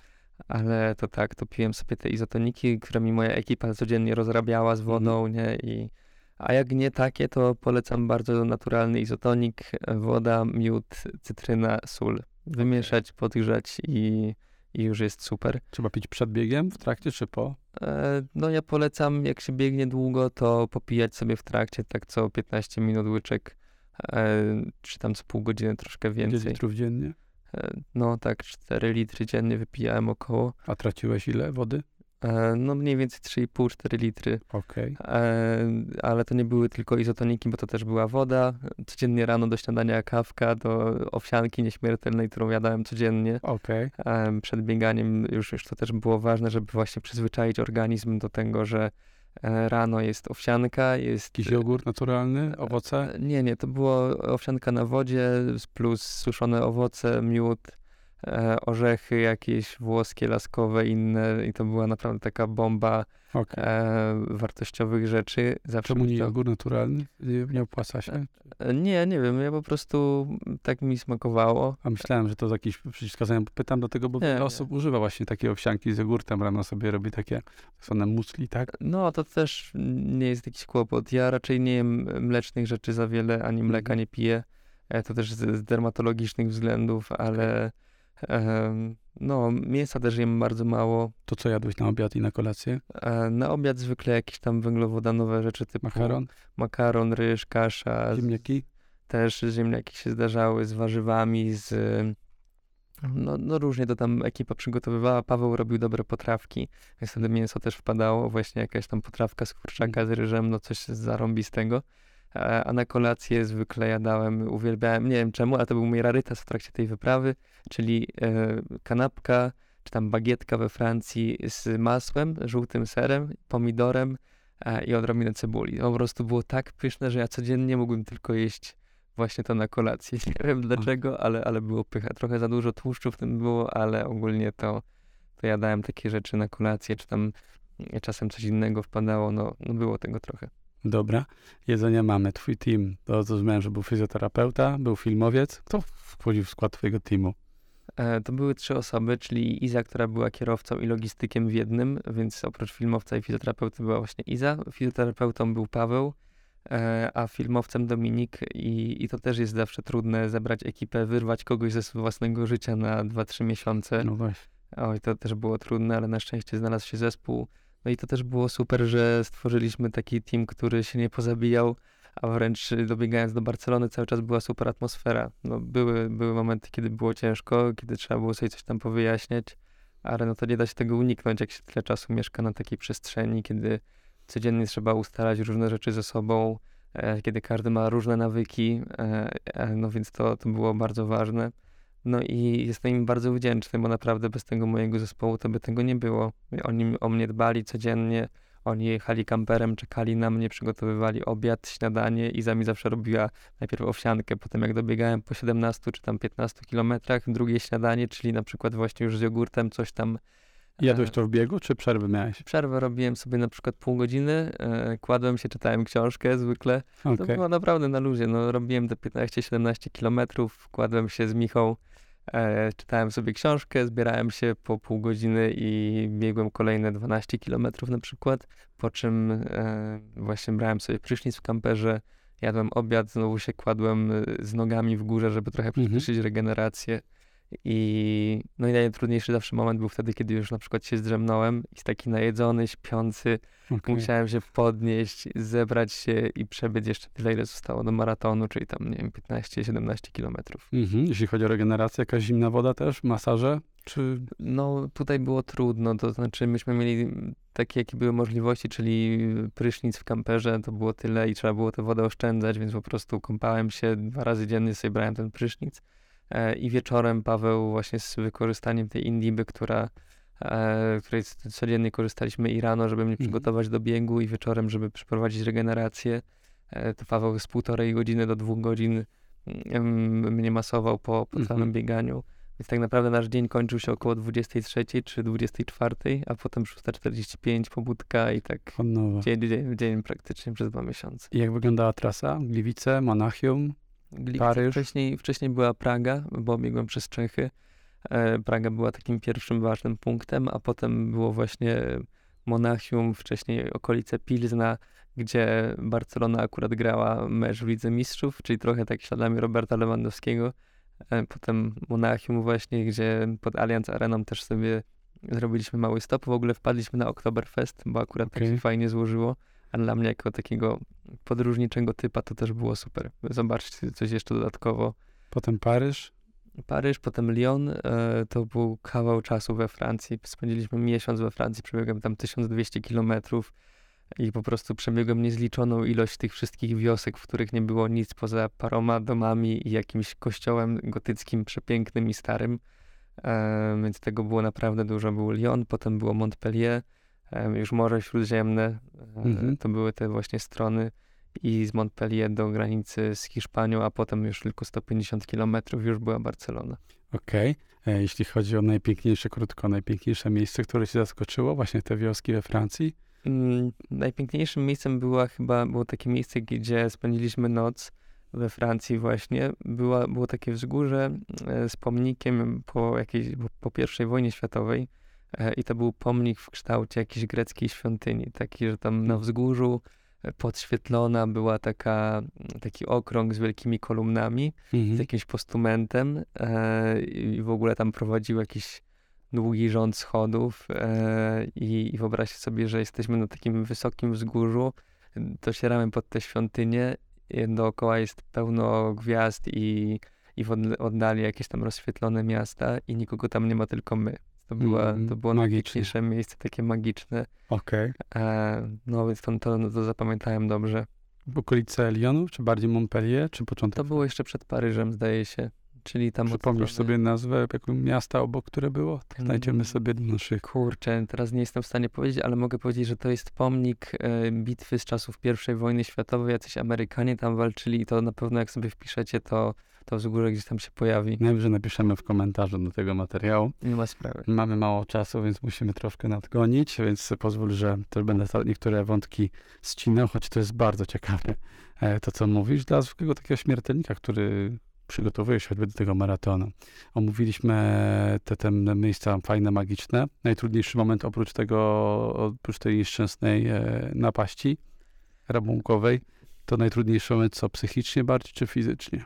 ale to tak, to piłem sobie te izotoniki, które mi moja ekipa codziennie rozrabiała z wodą, nie? I, a jak nie takie, to polecam bardzo naturalny izotonik, woda, miód, cytryna, sól. wymieszać, podgrzać i, i już jest super. Trzeba pić przed biegiem, w trakcie czy po? E, no ja polecam, jak się biegnie długo, to popijać sobie w trakcie, tak co 15 minut łyczek, e, czy tam co pół godziny troszkę Ile więcej. litrów dziennie? E, no tak, 4 litry dziennie wypijałem około. A traciłeś ile wody? E, no mniej więcej 3,5-4 litry. Okej. E, ale to nie były tylko izotoniki, bo to też była woda. Codziennie rano do śniadania kawka, do owsianki nieśmiertelnej, którą jadałem codziennie. Okej. Em, Przed bieganiem już, już to też było ważne, żeby właśnie przyzwyczaić organizm do tego, że rano jest owsianka, jest... Jakiś jogurt naturalny, owoce? E, Nie, nie, to było owsianka na wodzie plus suszone owoce, miód, e, orzechy jakieś włoskie, laskowe, inne i to była naprawdę taka bomba Okej. e, wartościowych rzeczy. Zawsze Czemu nie to- jogurt naturalny? Nie, nie opłaca się? E, Nie, nie wiem, ja po prostu tak mi smakowało. A myślałem, że to z jakichś przeciwwskazań. Pytam dlatego, bo Nie, wiele nie. osób używa właśnie takiej owsianki z jogurtem. Rano sobie robi takie tak zwane musli, tak? No, to też nie jest jakiś kłopot. Ja raczej nie jem mlecznych rzeczy za wiele, ani mleka Mhm. nie piję. E, To też z, z dermatologicznych względów, ale em, no, mięsa też jem bardzo mało. To co jadłeś na obiad i na kolację? E, Na obiad zwykle jakieś tam węglowodanowe rzeczy typu Makaron, makaron ryż, kasza, ziemniaki? też ziemniaki się zdarzały z warzywami, z... No, no różnie to tam ekipa przygotowywała. Paweł robił dobre potrawki, więc wtedy mięso też wpadało. Właśnie jakaś tam potrawka z kurczaka z ryżem, no coś zarąbistego. A na kolację zwykle jadałem, uwielbiałem, nie wiem czemu, ale to był mój rarytas w trakcie tej wyprawy, czyli e, kanapka, czy tam bagietka we Francji z masłem, żółtym serem, pomidorem e, i odrobinę cebuli. Po prostu było tak pyszne, że ja codziennie mógłbym tylko jeść właśnie to na kolację. Nie wiem dlaczego, ale, ale było pycha. Trochę za dużo tłuszczu w tym było, ale ogólnie to, to jadałem takie rzeczy na kolację, czy tam mm, czasem coś innego wpadało, no, no było tego trochę. Dobra. Jedzenia mamy. Twój team. To zrozumiałem, że był fizjoterapeuta, był filmowiec. Kto wchodził w skład twojego teamu? E, To były trzy osoby, czyli Iza, która była kierowcą i logistykiem w jednym, więc oprócz filmowca i fizjoterapeuty była właśnie Iza. Fizjoterapeutą był Paweł, e, a filmowcem Dominik i, i to też jest zawsze trudne zebrać ekipę, wyrwać kogoś ze własnego życia na 2-3 miesiące. No właśnie. Oj, to też było trudne, ale na szczęście znalazł się zespół. No i to też było super, że stworzyliśmy taki team, który się nie pozabijał, a wręcz dobiegając do Barcelony cały czas była super atmosfera. No, były, były momenty, kiedy było ciężko, kiedy trzeba było sobie coś tam powyjaśniać, ale no to nie da się tego uniknąć, jak się tyle czasu mieszka na takiej przestrzeni, kiedy codziennie trzeba ustalać różne rzeczy ze sobą, e, kiedy każdy ma różne nawyki, e, e, no więc to, to było bardzo ważne. No i jestem im bardzo wdzięczny, bo naprawdę bez tego mojego zespołu to by tego nie było. Oni o mnie dbali codziennie, oni jechali kamperem, czekali na mnie, przygotowywali obiad, śniadanie i za mi zawsze robiła najpierw owsiankę, potem jak dobiegałem po 17 czy tam 15 kilometrach, drugie śniadanie, czyli na przykład właśnie już z jogurtem, coś tam. Jadłeś e, to w biegu, czy przerwy miałeś? Przerwę robiłem sobie na przykład pół godziny, e, kładłem się, czytałem książkę zwykle. To Okej. było naprawdę na luzie. No, robiłem te 15-17 kilometrów, kładłem się z Michą, e, czytałem sobie książkę, zbierałem się po pół godziny i biegłem kolejne 12 kilometrów na przykład, po czym e, właśnie brałem sobie prysznic w kamperze, jadłem obiad, znowu się kładłem e, z nogami w górze, żeby trochę Mhm. przyspieszyć regenerację. I no i najtrudniejszy zawsze moment był wtedy, kiedy już na przykład się zdrzemnąłem i taki najedzony, śpiący, Okej. Musiałem się podnieść, zebrać się i przebyć jeszcze tyle, ile zostało do maratonu, czyli tam, nie wiem, 15-17 kilometrów. Mhm. Jeśli chodzi o regenerację, jakaś zimna woda też, masaże, czy No, tutaj było trudno, to znaczy myśmy mieli takie, jakie były możliwości, czyli prysznic w kamperze, to było tyle i trzeba było tę wodę oszczędzać, więc po prostu kąpałem się dwa razy dziennie, sobie brałem ten prysznic. E, I wieczorem Paweł właśnie z wykorzystaniem tej indiby, która, e, której codziennie korzystaliśmy i rano, żeby mnie Mhm. przygotować do biegu i wieczorem, żeby przeprowadzić regenerację, e, to Paweł z półtorej godziny do dwóch godzin mm, mnie masował po, po Mhm. całym bieganiu. Więc tak naprawdę nasz dzień kończył się około 23 czy 24, a potem 6.45 pobudka i tak dzień, dzień, dzień praktycznie przez dwa miesiące. I jak wyglądała trasa? Gliwice, Monachium? Gliwice Paryż? Wcześniej, wcześniej była Praga, bo biegłem przez Czechy. E, Praga była takim pierwszym ważnym punktem, a potem było właśnie Monachium, wcześniej okolice Pilzna, gdzie Barcelona akurat grała mecz w Lidze Mistrzów, czyli trochę tak śladami Roberta Lewandowskiego. E, potem Monachium właśnie, gdzie pod Allianz Areną też sobie zrobiliśmy mały stop. W ogóle wpadliśmy na Oktoberfest, bo akurat okay. tak się fajnie złożyło. A dla mnie jako takiego podróżniczego typa to też było super. Zobaczcie coś jeszcze dodatkowo. Potem Paryż? Paryż, potem Lyon. E, to był kawał czasu we Francji. Spędziliśmy miesiąc we Francji, przebiegłem tam 1200 kilometrów i po prostu przebiegłem niezliczoną ilość tych wszystkich wiosek, w których nie było nic poza paroma domami i jakimś kościołem gotyckim, przepięknym i starym. E, więc tego było naprawdę dużo. Był Lyon, potem było Montpellier, już Morze Śródziemne. E, mhm. To były te właśnie strony i z Montpellier do granicy z Hiszpanią, a potem już tylko 150 kilometrów już była Barcelona. Okej. Okay. Jeśli chodzi o najpiękniejsze, krótko, najpiękniejsze miejsce, które cię zaskoczyło, właśnie te wioski we Francji? Mm, najpiękniejszym miejscem była chyba, było takie miejsce, gdzie spędziliśmy noc we Francji właśnie. Była, było takie wzgórze e, z pomnikiem po jakiejś, po pierwszej wojnie światowej e, i to był pomnik w kształcie jakiejś greckiej świątyni, taki, że tam na wzgórzu e, podświetlona była taka, taki okrąg z wielkimi kolumnami, mhm. z jakimś postumentem i w ogóle tam prowadził jakiś długi rząd schodów e, i, i wyobraźcie sobie, że jesteśmy na takim wysokim wzgórzu, docieramy pod tę świątynię, dookoła jest pełno gwiazd i, i w oddali jakieś tam rozświetlone miasta i nikogo tam nie ma, tylko my. To, była, mm, to było najpiękniejsze miejsce, takie magiczne. Okej. Okay. E, no więc to, to, to zapamiętałem dobrze. Okolice Lyonu, czy bardziej Montpellier, czy początek? To było jeszcze przed Paryżem, zdaje się. Czyli tam Przypomnisz sobie nazwę miasta obok, które było? Tak znajdziemy mm. sobie do naszych... Kurczę, teraz nie jestem w stanie powiedzieć, ale mogę powiedzieć, że to jest pomnik e, bitwy z czasów I wojny światowej. Jacyś Amerykanie tam walczyli i to na pewno jak sobie wpiszecie, to to wzgórze gdzieś tam się pojawi. Najwyżej napiszemy w komentarzu do tego materiału. Nie ma sprawy. Mamy mało czasu, więc musimy troszkę nadgonić, więc pozwól, że też będę niektóre wątki ścinał, choć to jest bardzo ciekawe e, to, co mówisz. Dla zwykłego takiego śmiertelnika, który przygotowuje się choćby do tego maratonu. Omówiliśmy te, te miejsca fajne, magiczne. Najtrudniejszy moment oprócz tego, oprócz tej nieszczęsnej e, napaści rabunkowej, to najtrudniejszy moment co, psychicznie bardziej czy fizycznie?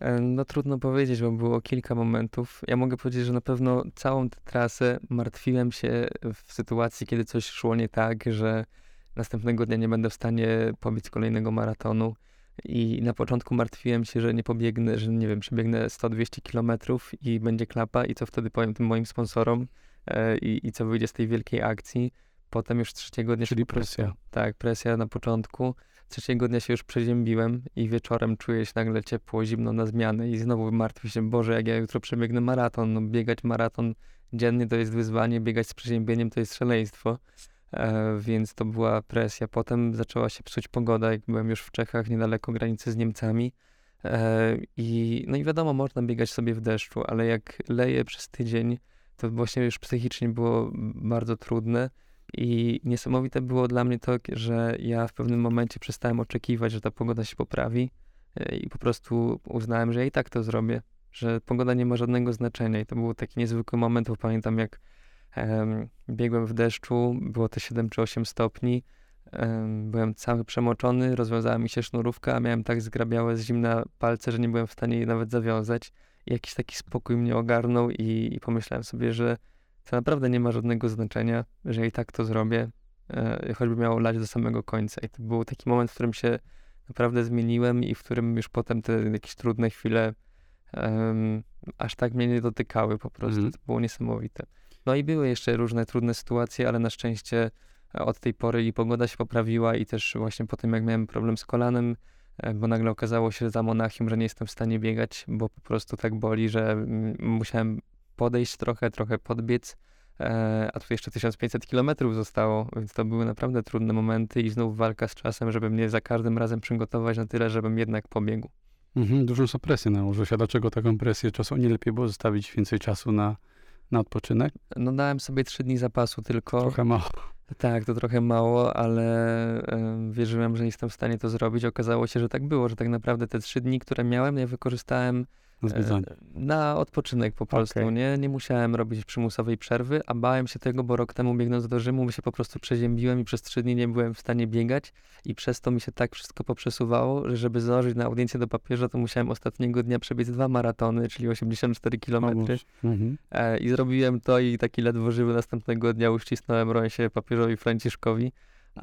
E, no trudno powiedzieć, bo było kilka momentów. Ja mogę powiedzieć, że na pewno całą tę trasę martwiłem się w sytuacji, kiedy coś szło nie tak, że następnego dnia nie będę w stanie pobiec kolejnego maratonu. I na początku martwiłem się, że nie pobiegnę, że nie wiem, przebiegnę 100-200 kilometrów i będzie klapa i co wtedy powiem tym moim sponsorom e, i, i co wyjdzie z tej wielkiej akcji. Potem już trzeciego dnia... Czyli presja. Tak, presja na początku. Trzeciego dnia się już przeziębiłem i wieczorem czuję się nagle ciepło, zimno na zmianę i znowu martwię się, Boże, jak ja jutro przebiegnę maraton. No, biegać maraton dziennie to jest wyzwanie, biegać z przeziębieniem to jest szaleństwo. E, więc to była presja. Potem zaczęła się psuć pogoda, jak byłem już w Czechach, niedaleko granicy z Niemcami. E, I, no i wiadomo, można biegać sobie w deszczu, ale jak leje przez tydzień, to właśnie już psychicznie było bardzo trudne. I niesamowite było dla mnie to, że ja w pewnym momencie przestałem oczekiwać, że ta pogoda się poprawi e, i po prostu uznałem, że ja i tak to zrobię, że pogoda nie ma żadnego znaczenia. I to był taki niezwykły moment, bo pamiętam jak biegłem w deszczu, było to 7 czy 8 stopni. Byłem cały przemoczony, rozwiązała mi się sznurówka, a miałem tak zgrabiałe z zimna palce, że nie byłem w stanie jej nawet zawiązać. I jakiś taki spokój mnie ogarnął i, i pomyślałem sobie, że to naprawdę nie ma żadnego znaczenia, że i tak to zrobię, e, choćby miało lać do samego końca. I to był taki moment, w którym się naprawdę zmieniłem i w którym już potem te jakieś trudne chwile um, aż tak mnie nie dotykały po prostu. Mm. To było niesamowite. No i były jeszcze różne trudne sytuacje, ale na szczęście e, od tej pory i pogoda się poprawiła i też właśnie po tym, jak miałem problem z kolanem, e, bo nagle okazało się za Monachium, że nie jestem w stanie biegać, bo po prostu tak boli, że musiałem podejść trochę, trochę podbiec, e, a tu jeszcze 1500 kilometrów zostało, więc to były naprawdę trudne momenty i znów walka z czasem, żeby mnie za każdym razem przygotować na tyle, żebym jednak pobiegł. Mhm, dużą są presję nałożyłeś, a dlaczego taką presję czasu? Nie lepiej było zostawić więcej czasu na na odpoczynek? No dałem sobie trzy dni zapasu tylko. Trochę mało. Tak, to trochę mało, ale y, wierzyłem, że jestem w stanie to zrobić. Okazało się, że tak było, że tak naprawdę te trzy dni, które miałem, ja wykorzystałem na, na odpoczynek po prostu, okay. nie? Nie musiałem robić przymusowej przerwy, a bałem się tego, bo rok temu biegnąc do Rzymu się po prostu przeziębiłem i przez trzy dni nie byłem w stanie biegać i przez to mi się tak wszystko poprzesuwało, że żeby zdążyć na audiencję do papieża, to musiałem ostatniego dnia przebiec dwa maratony, czyli 84 km. Mhm. E, I zrobiłem to i taki ledwo żywy następnego dnia uścisnąłem rękę papieżowi Franciszkowi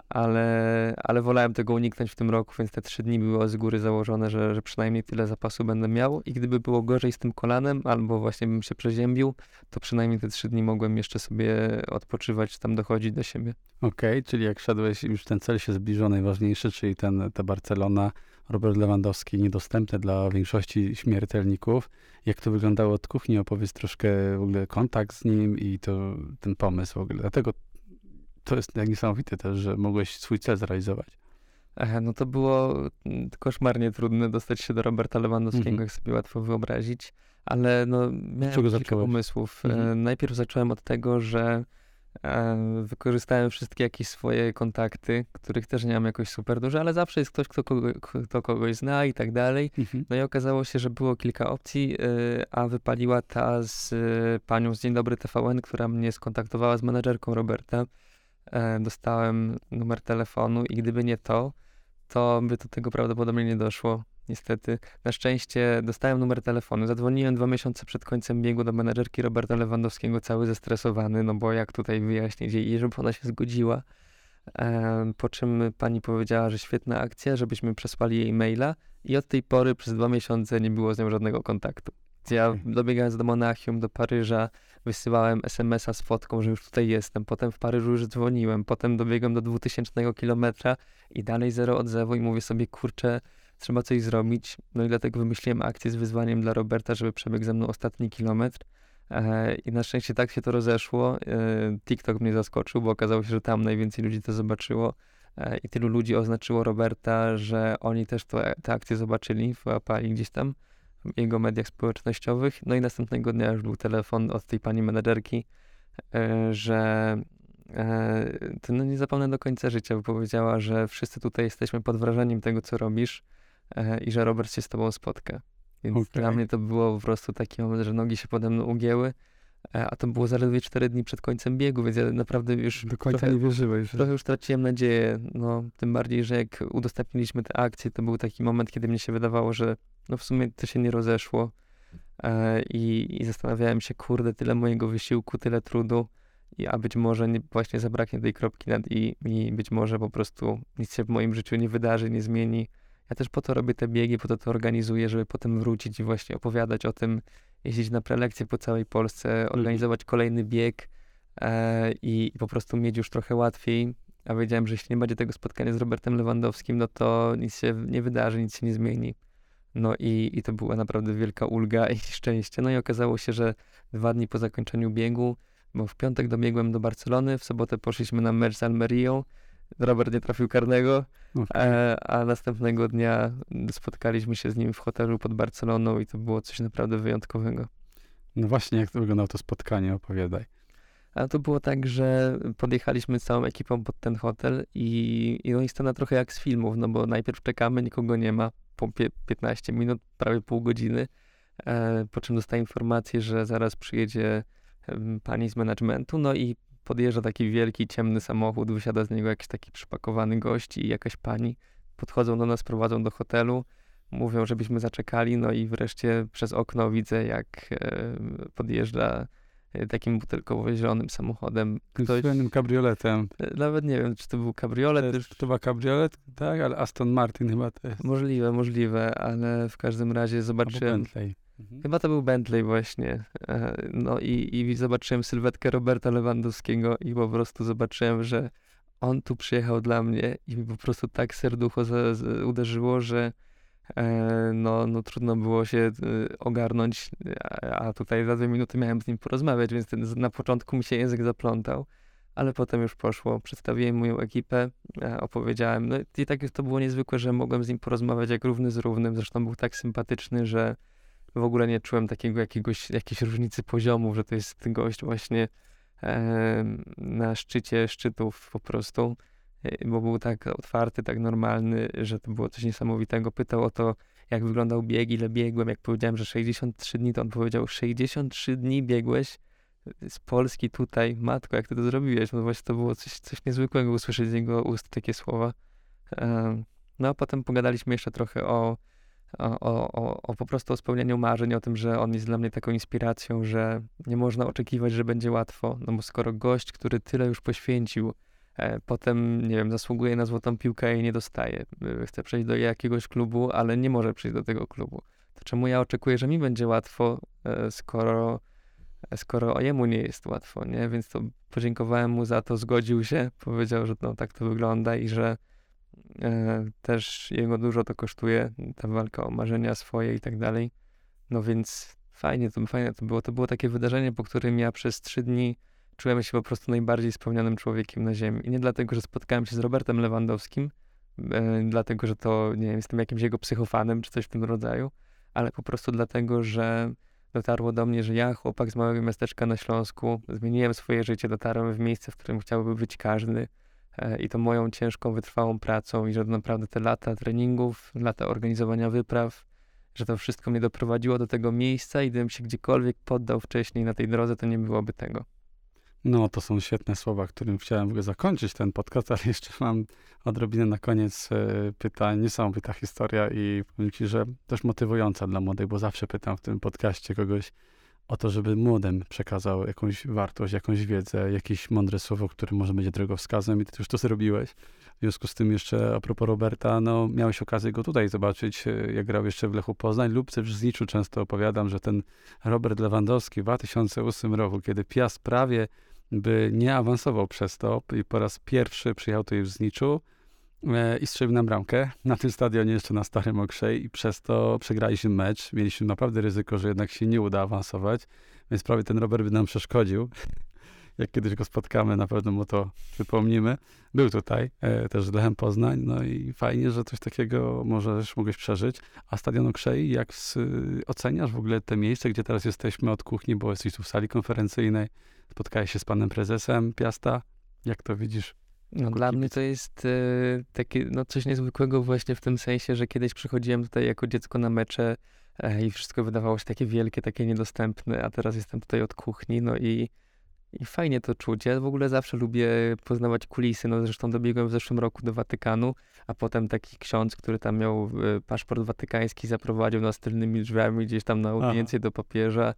ale, ale wolałem tego uniknąć w tym roku, więc te trzy dni było z góry założone, że, że przynajmniej tyle zapasu będę miał i gdyby było gorzej z tym kolanem, albo właśnie bym się przeziębił, to przynajmniej te trzy dni mogłem jeszcze sobie odpoczywać, tam dochodzić do siebie. Okej, okay, czyli jak szedłeś, już ten cel się zbliżył, najważniejszy, czyli ten, ta Barcelona, Robert Lewandowski, niedostępny dla większości śmiertelników. Jak to wyglądało od kuchni? Opowiedz troszkę w ogóle kontakt z nim i to, ten pomysł w ogóle. Dlatego to jest niesamowite też, że mogłeś swój cel zrealizować. Aha, no to było mm, koszmarnie trudne dostać się do Roberta Lewandowskiego, mm -hmm. jak sobie łatwo wyobrazić, ale no miałem kilka zacząłeś? pomysłów. Mm -hmm. Najpierw zacząłem od tego, że e, wykorzystałem wszystkie jakieś swoje kontakty, których też nie mam jakoś super dużo, ale zawsze jest ktoś, kto, kogo, kto kogoś zna i tak dalej. Mhm. No i okazało się, że było kilka opcji, e, a wypaliła ta z panią z Dzień Dobry TVN, która mnie skontaktowała z menedżerką Roberta dostałem numer telefonu i gdyby nie to, to by do tego prawdopodobnie nie doszło. Niestety. Na szczęście dostałem numer telefonu. Zadzwoniłem dwa miesiące przed końcem biegu do menedżerki Roberta Lewandowskiego, cały zestresowany, no bo jak tutaj wyjaśnić jej, żeby ona się zgodziła. E, po czym pani powiedziała, że świetna akcja, żebyśmy przesłali jej maila i od tej pory przez dwa miesiące nie było z nią żadnego kontaktu. Ja dobiegając do Monachium, do Paryża, wysyłałem SMS-a z fotką, że już tutaj jestem. Potem w Paryżu już dzwoniłem. Potem dobiegłem do 2000 kilometra i dalej zero odzewu i mówię sobie, kurczę, trzeba coś zrobić. No i dlatego wymyśliłem akcję z wyzwaniem dla Roberta, żeby przebiegł ze mną ostatni kilometr. E, I na szczęście tak się to rozeszło. E, TikTok mnie zaskoczył, bo okazało się, że tam najwięcej ludzi to zobaczyło. E, I tylu ludzi oznaczyło Roberta, że oni też to, te akcje zobaczyli, wyłapali gdzieś tam jego mediach społecznościowych. No i następnego dnia już był telefon od tej pani menedżerki, e, że e, to no nie zapomnę do końca życia, bo powiedziała, że wszyscy tutaj jesteśmy pod wrażeniem tego, co robisz e, i że Robert się z tobą spotka. Więc okay. dla mnie to było po prostu taki moment, że nogi się pode mną ugięły, a to było zaledwie 4 dni przed końcem biegu, więc ja naprawdę już... Do końca trochę, nie wierzyłeś. Trochę już traciłem nadzieję, no tym bardziej, że jak udostępniliśmy te akcje, to był taki moment, kiedy mnie się wydawało, że no w sumie to się nie rozeszło e, i, i zastanawiałem się, kurde, tyle mojego wysiłku, tyle trudu, i, a być może nie, właśnie zabraknie tej kropki nad i, i być może po prostu nic się w moim życiu nie wydarzy, nie zmieni. Ja też po to robię te biegi, po to to organizuję, żeby potem wrócić i właśnie opowiadać o tym, jeździć na prelekcje po całej Polsce, mhm. organizować kolejny bieg e, i, i po prostu mieć już trochę łatwiej. A wiedziałem, że jeśli nie będzie tego spotkania z Robertem Lewandowskim, no to nic się nie wydarzy, nic się nie zmieni. No i, i to była naprawdę wielka ulga i szczęście. No i okazało się, że dwa dni po zakończeniu biegu, bo w piątek dobiegłem do Barcelony, w sobotę poszliśmy na mecz z Almerią, Robert nie trafił karnego, okay. a, a, następnego dnia spotkaliśmy się z nim w hotelu pod Barceloną i to było coś naprawdę wyjątkowego. No właśnie, jak to wyglądało to spotkanie, opowiadaj. A to było tak, że podjechaliśmy z całą ekipą pod ten hotel i, i no i scena trochę jak z filmów, no bo najpierw czekamy, nikogo nie ma, po 15 minut, prawie pół godziny, e, po czym dostaję informację, że zaraz przyjedzie pani z managementu, no i podjeżdża taki wielki, ciemny samochód, wysiada z niego jakiś taki przypakowany gość i jakaś pani. Podchodzą do nas, prowadzą do hotelu, mówią, żebyśmy zaczekali, no i wreszcie przez okno widzę, jak e, podjeżdża E, takim butelkowo-zielonym samochodem. Ktoś, Słynnym kabrioletem. E, nawet nie wiem, czy to był kabriolet. To, to była kabriolet, tak, ale Aston Martin chyba to jest. Możliwe, możliwe, ale w każdym razie zobaczyłem... Albo Bentley. Mhm. Chyba to był Bentley właśnie. E, no i, i zobaczyłem sylwetkę Roberta Lewandowskiego i po prostu zobaczyłem, że on tu przyjechał dla mnie i mi po prostu tak serducho za, za, uderzyło, że E, no, no trudno było się y, ogarnąć, a tutaj za dwie minuty miałem z nim porozmawiać, więc ten, na początku mi się język zaplątał, ale potem już poszło. Przedstawiłem moją ekipę, e, opowiedziałem. No i tak to było niezwykłe, że mogłem z nim porozmawiać jak równy z równym. Zresztą był tak sympatyczny, że w ogóle nie czułem takiego jakiegoś, jakiejś różnicy poziomów, że to jest gość właśnie e, na szczycie szczytów po prostu. Y, bo był tak otwarty, tak normalny, że to było coś niesamowitego. Pytał o to, jak wyglądał bieg, ile biegłem. Jak powiedziałem, że 63 dni, to on powiedział, 63 dni biegłeś z Polski tutaj, matko, jak ty to zrobiłeś? No właśnie to było coś, coś niezwykłego usłyszeć z jego ust takie słowa. No a potem pogadaliśmy jeszcze trochę o, o, o, o po prostu o spełnianiu marzeń, o tym, że on jest dla mnie taką inspiracją, że nie można oczekiwać, że będzie łatwo, no bo skoro gość, który tyle już poświęcił, e, potem, nie wiem, zasługuje na złotą piłkę i nie dostaje, e, chce przejść do jakiegoś klubu, ale nie może przyjść do tego klubu, to czemu ja oczekuję, że mi będzie łatwo, e, skoro skoro jemu nie jest łatwo, nie? Więc to podziękowałem mu za to, zgodził się, powiedział, że no, tak to wygląda i że e, też jego dużo to kosztuje, ta walka o marzenia swoje i tak dalej. No więc fajnie to, fajnie to było. To było takie wydarzenie, po którym ja przez trzy dni czułem się po prostu najbardziej spełnionym człowiekiem na ziemi. I nie dlatego, że spotkałem się z Robertem Lewandowskim, e, dlatego, że to, nie wiem, jestem jakimś jego psychofanem, czy coś w tym rodzaju, ale po prostu dlatego, że dotarło do mnie, że ja, chłopak z małego miasteczka na Śląsku, zmieniłem swoje życie, dotarłem w miejsce, w którym chciałby być każdy e, i to moją ciężką, wytrwałą pracą i że naprawdę te lata treningów, lata organizowania wypraw, że to wszystko mnie doprowadziło do tego miejsca i gdybym się gdziekolwiek poddał wcześniej na tej drodze, to nie byłoby tego. No, to są świetne słowa, którym chciałem zakończyć ten podcast, ale jeszcze mam odrobinę na koniec e, pytań. Niesamowita historia i powiem ci, że też motywująca dla młodych, bo zawsze pytam w tym podcaście kogoś o to, żeby młodym przekazał jakąś wartość, jakąś wiedzę, jakieś mądre słowo, które może będzie drogowskazem i ty już to zrobiłeś. W związku z tym jeszcze a propos Roberta, no miałeś okazję go tutaj zobaczyć, e, jak grał jeszcze w Lechu Poznań lub też w Zniczu. Często opowiadam, że ten Robert Lewandowski w 2008 roku, kiedy Piast prawie by nie awansował przez to i po raz pierwszy przyjechał tutaj w Zniczu i strzelił nam bramkę na tym stadionie jeszcze na Starym Okrzej i przez to przegraliśmy mecz. Mieliśmy naprawdę ryzyko, że jednak się nie uda awansować, więc prawie ten Robert by nam przeszkodził. Jak kiedyś go spotkamy, na pewno mu to przypomnimy. Był tutaj, e, też Lechem Poznań, no i fajnie, że coś takiego możesz, mogłeś przeżyć. A Stadion Okrzei, jak z, oceniasz w ogóle te miejsce, gdzie teraz jesteśmy od kuchni, bo jesteś tu w sali konferencyjnej, Spotkałeś się z panem prezesem Piasta? Jak to widzisz? No, dla mnie to jest e, takie, no, coś niezwykłego właśnie w tym sensie, że kiedyś przychodziłem tutaj jako dziecko na mecze e, i wszystko wydawało się takie wielkie, takie niedostępne, a teraz jestem tutaj od kuchni, no i, i fajnie to czuć. Ja w ogóle zawsze lubię poznawać kulisy, no zresztą dobiegłem w zeszłym roku do Watykanu, a potem taki ksiądz, który tam miał e, paszport watykański, zaprowadził nas tylnymi drzwiami gdzieś tam na audiencję do papieża,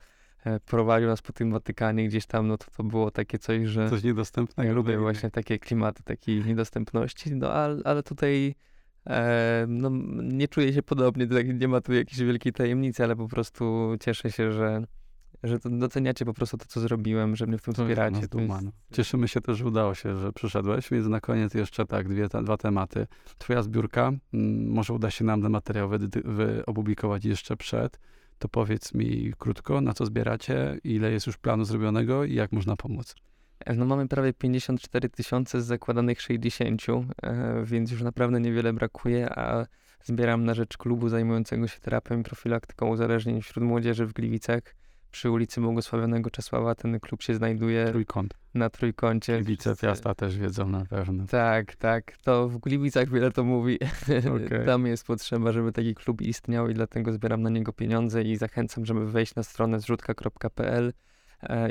prowadził nas po tym Watykanie gdzieś tam, no to to było takie coś, że... Coś niedostępnego. Ja lubię właśnie takie klimaty takiej niedostępności, no ale, ale tutaj e, no, nie czuję się podobnie, tak, nie ma tu jakiejś wielkiej tajemnicy, ale po prostu cieszę się, że że to doceniacie po prostu to, co zrobiłem, że mnie w tym wspieracie. Jest... Cieszymy się też, że udało się, że przyszedłeś, więc na koniec jeszcze tak, dwie, dwa tematy. Twoja zbiórka, może uda się nam ten materiał wy, wy opublikować jeszcze przed to powiedz mi krótko, na co zbieracie, ile jest już planu zrobionego i jak można pomóc. No mamy prawie 54 tysiące z zakładanych 60, e, więc już naprawdę niewiele brakuje, a zbieram na rzecz klubu zajmującego się terapią i profilaktyką uzależnień wśród młodzieży w Gliwicach przy ulicy Błogosławionego Czesława. Ten klub się znajduje Trójkąt. na trójkącie. Gliwice Piasta też wiedzą na pewno. Tak, tak. To w Gliwicach wiele to mówi. Okay. Tam jest potrzeba, żeby taki klub istniał i dlatego zbieram na niego pieniądze i zachęcam, żeby wejść na stronę zrzutka.pl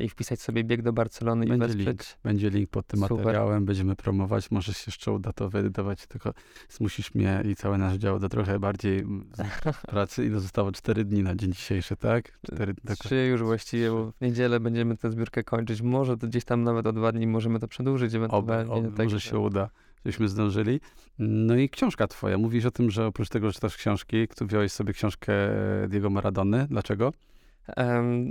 i wpisać sobie bieg do Barcelony będzie i wesprzeć. Link, będzie link pod tym Super. materiałem, będziemy promować, może się jeszcze uda to wyedytować, tylko zmusisz mnie i cały nasz dział do trochę bardziej pracy. Ile zostało? Cztery dni na dzień dzisiejszy, tak? Cztery dni. Trzy już właściwie, bo w niedzielę będziemy tę zbiórkę kończyć. Może to gdzieś tam nawet o dwa dni możemy to przedłużyć ewentualnie. Tak, może się uda żebyśmy zdążyli. No i książka twoja. Mówisz o tym, że oprócz tego, że czytasz książki, wziąłeś sobie książkę Diego Maradony. Dlaczego?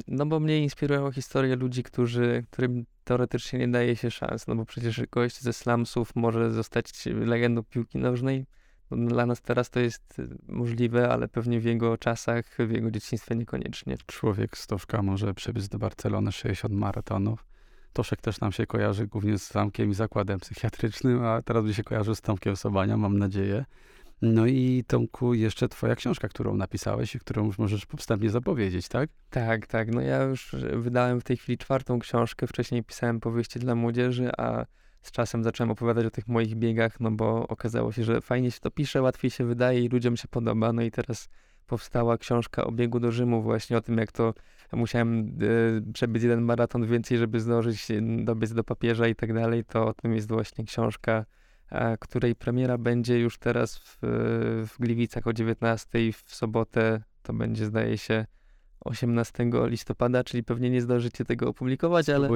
No bo mnie inspirują historie ludzi, którzy, którym teoretycznie nie daje się szans, no bo przecież gość ze slumsów może zostać legendą piłki nożnej. No, dla nas teraz to jest możliwe, ale pewnie w jego czasach, w jego dzieciństwie niekoniecznie. Człowiek Stożka może przebyć do Barcelony 60 maratonów. Toszek też nam się kojarzy głównie z zamkiem i zakładem psychiatrycznym, a teraz by się kojarzy z Tomkiem Sobania, mam nadzieję. No i Tomku, jeszcze twoja książka, którą napisałeś i którą już możesz wstępnie zapowiedzieć, tak? Tak, tak. No ja już wydałem w tej chwili czwartą książkę. Wcześniej pisałem powieści dla młodzieży, a z czasem zacząłem opowiadać o tych moich biegach, no bo okazało się, że fajnie się to pisze, łatwiej się wydaje i ludziom się podoba. No i teraz powstała książka o biegu do Rzymu, właśnie o tym, jak to musiałem przebyć jeden maraton więcej, żeby zdążyć dobiec do papieża i tak dalej, to o tym jest właśnie książka, której premiera będzie już teraz w, w Gliwicach o 19 w sobotę, to będzie zdaje się 18 listopada, czyli pewnie nie zdążycie tego opublikować, ale,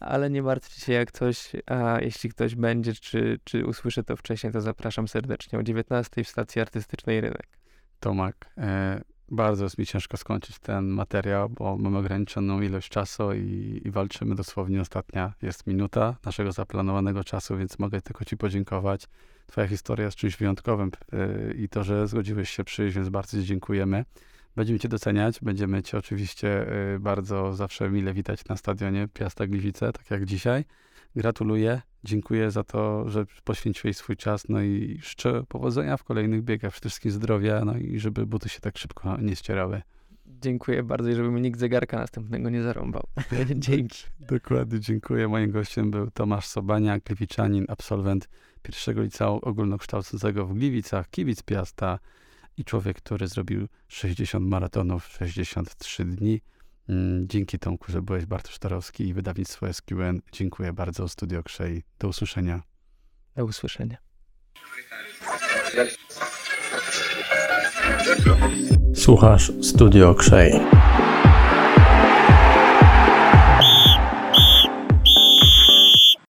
ale nie martwcie się jak coś, a jeśli ktoś będzie, czy, czy usłyszy to wcześniej, to zapraszam serdecznie o 19 w stacji artystycznej Rynek. Tomak, e, bardzo jest mi ciężko skończyć ten materiał, bo mamy ograniczoną ilość czasu i, i, walczymy dosłownie. Ostatnia jest minuta naszego zaplanowanego czasu, więc mogę tylko Ci podziękować. Twoja historia jest czymś wyjątkowym e, i to, że zgodziłeś się przyjść, więc bardzo Ci dziękujemy. Będziemy Cię doceniać, będziemy Cię oczywiście y, bardzo zawsze mile witać na stadionie Piasta Gliwice, tak jak dzisiaj. Gratuluję, dziękuję za to, że poświęciłeś swój czas, no i życzę powodzenia w kolejnych biegach, przede wszystkim zdrowia, no i żeby buty się tak szybko nie ścierały. Dziękuję bardzo i żeby mi nikt zegarka następnego nie zarąbał. Dzięki. Dokładnie, dziękuję. Moim gościem był Tomasz Sobania, gliwiczanin, absolwent pierwszego liceum ogólnokształcącego w Gliwicach, kibic Piasta, i człowiek, który zrobił 60 maratonów w 63 dni. Mm, dzięki Tomku, że byłeś Bartosz Starowski i wydawnictwo SQN. Dziękuję bardzo Studio Krzej. Do usłyszenia. Do usłyszenia. Słuchasz Studio Krzej.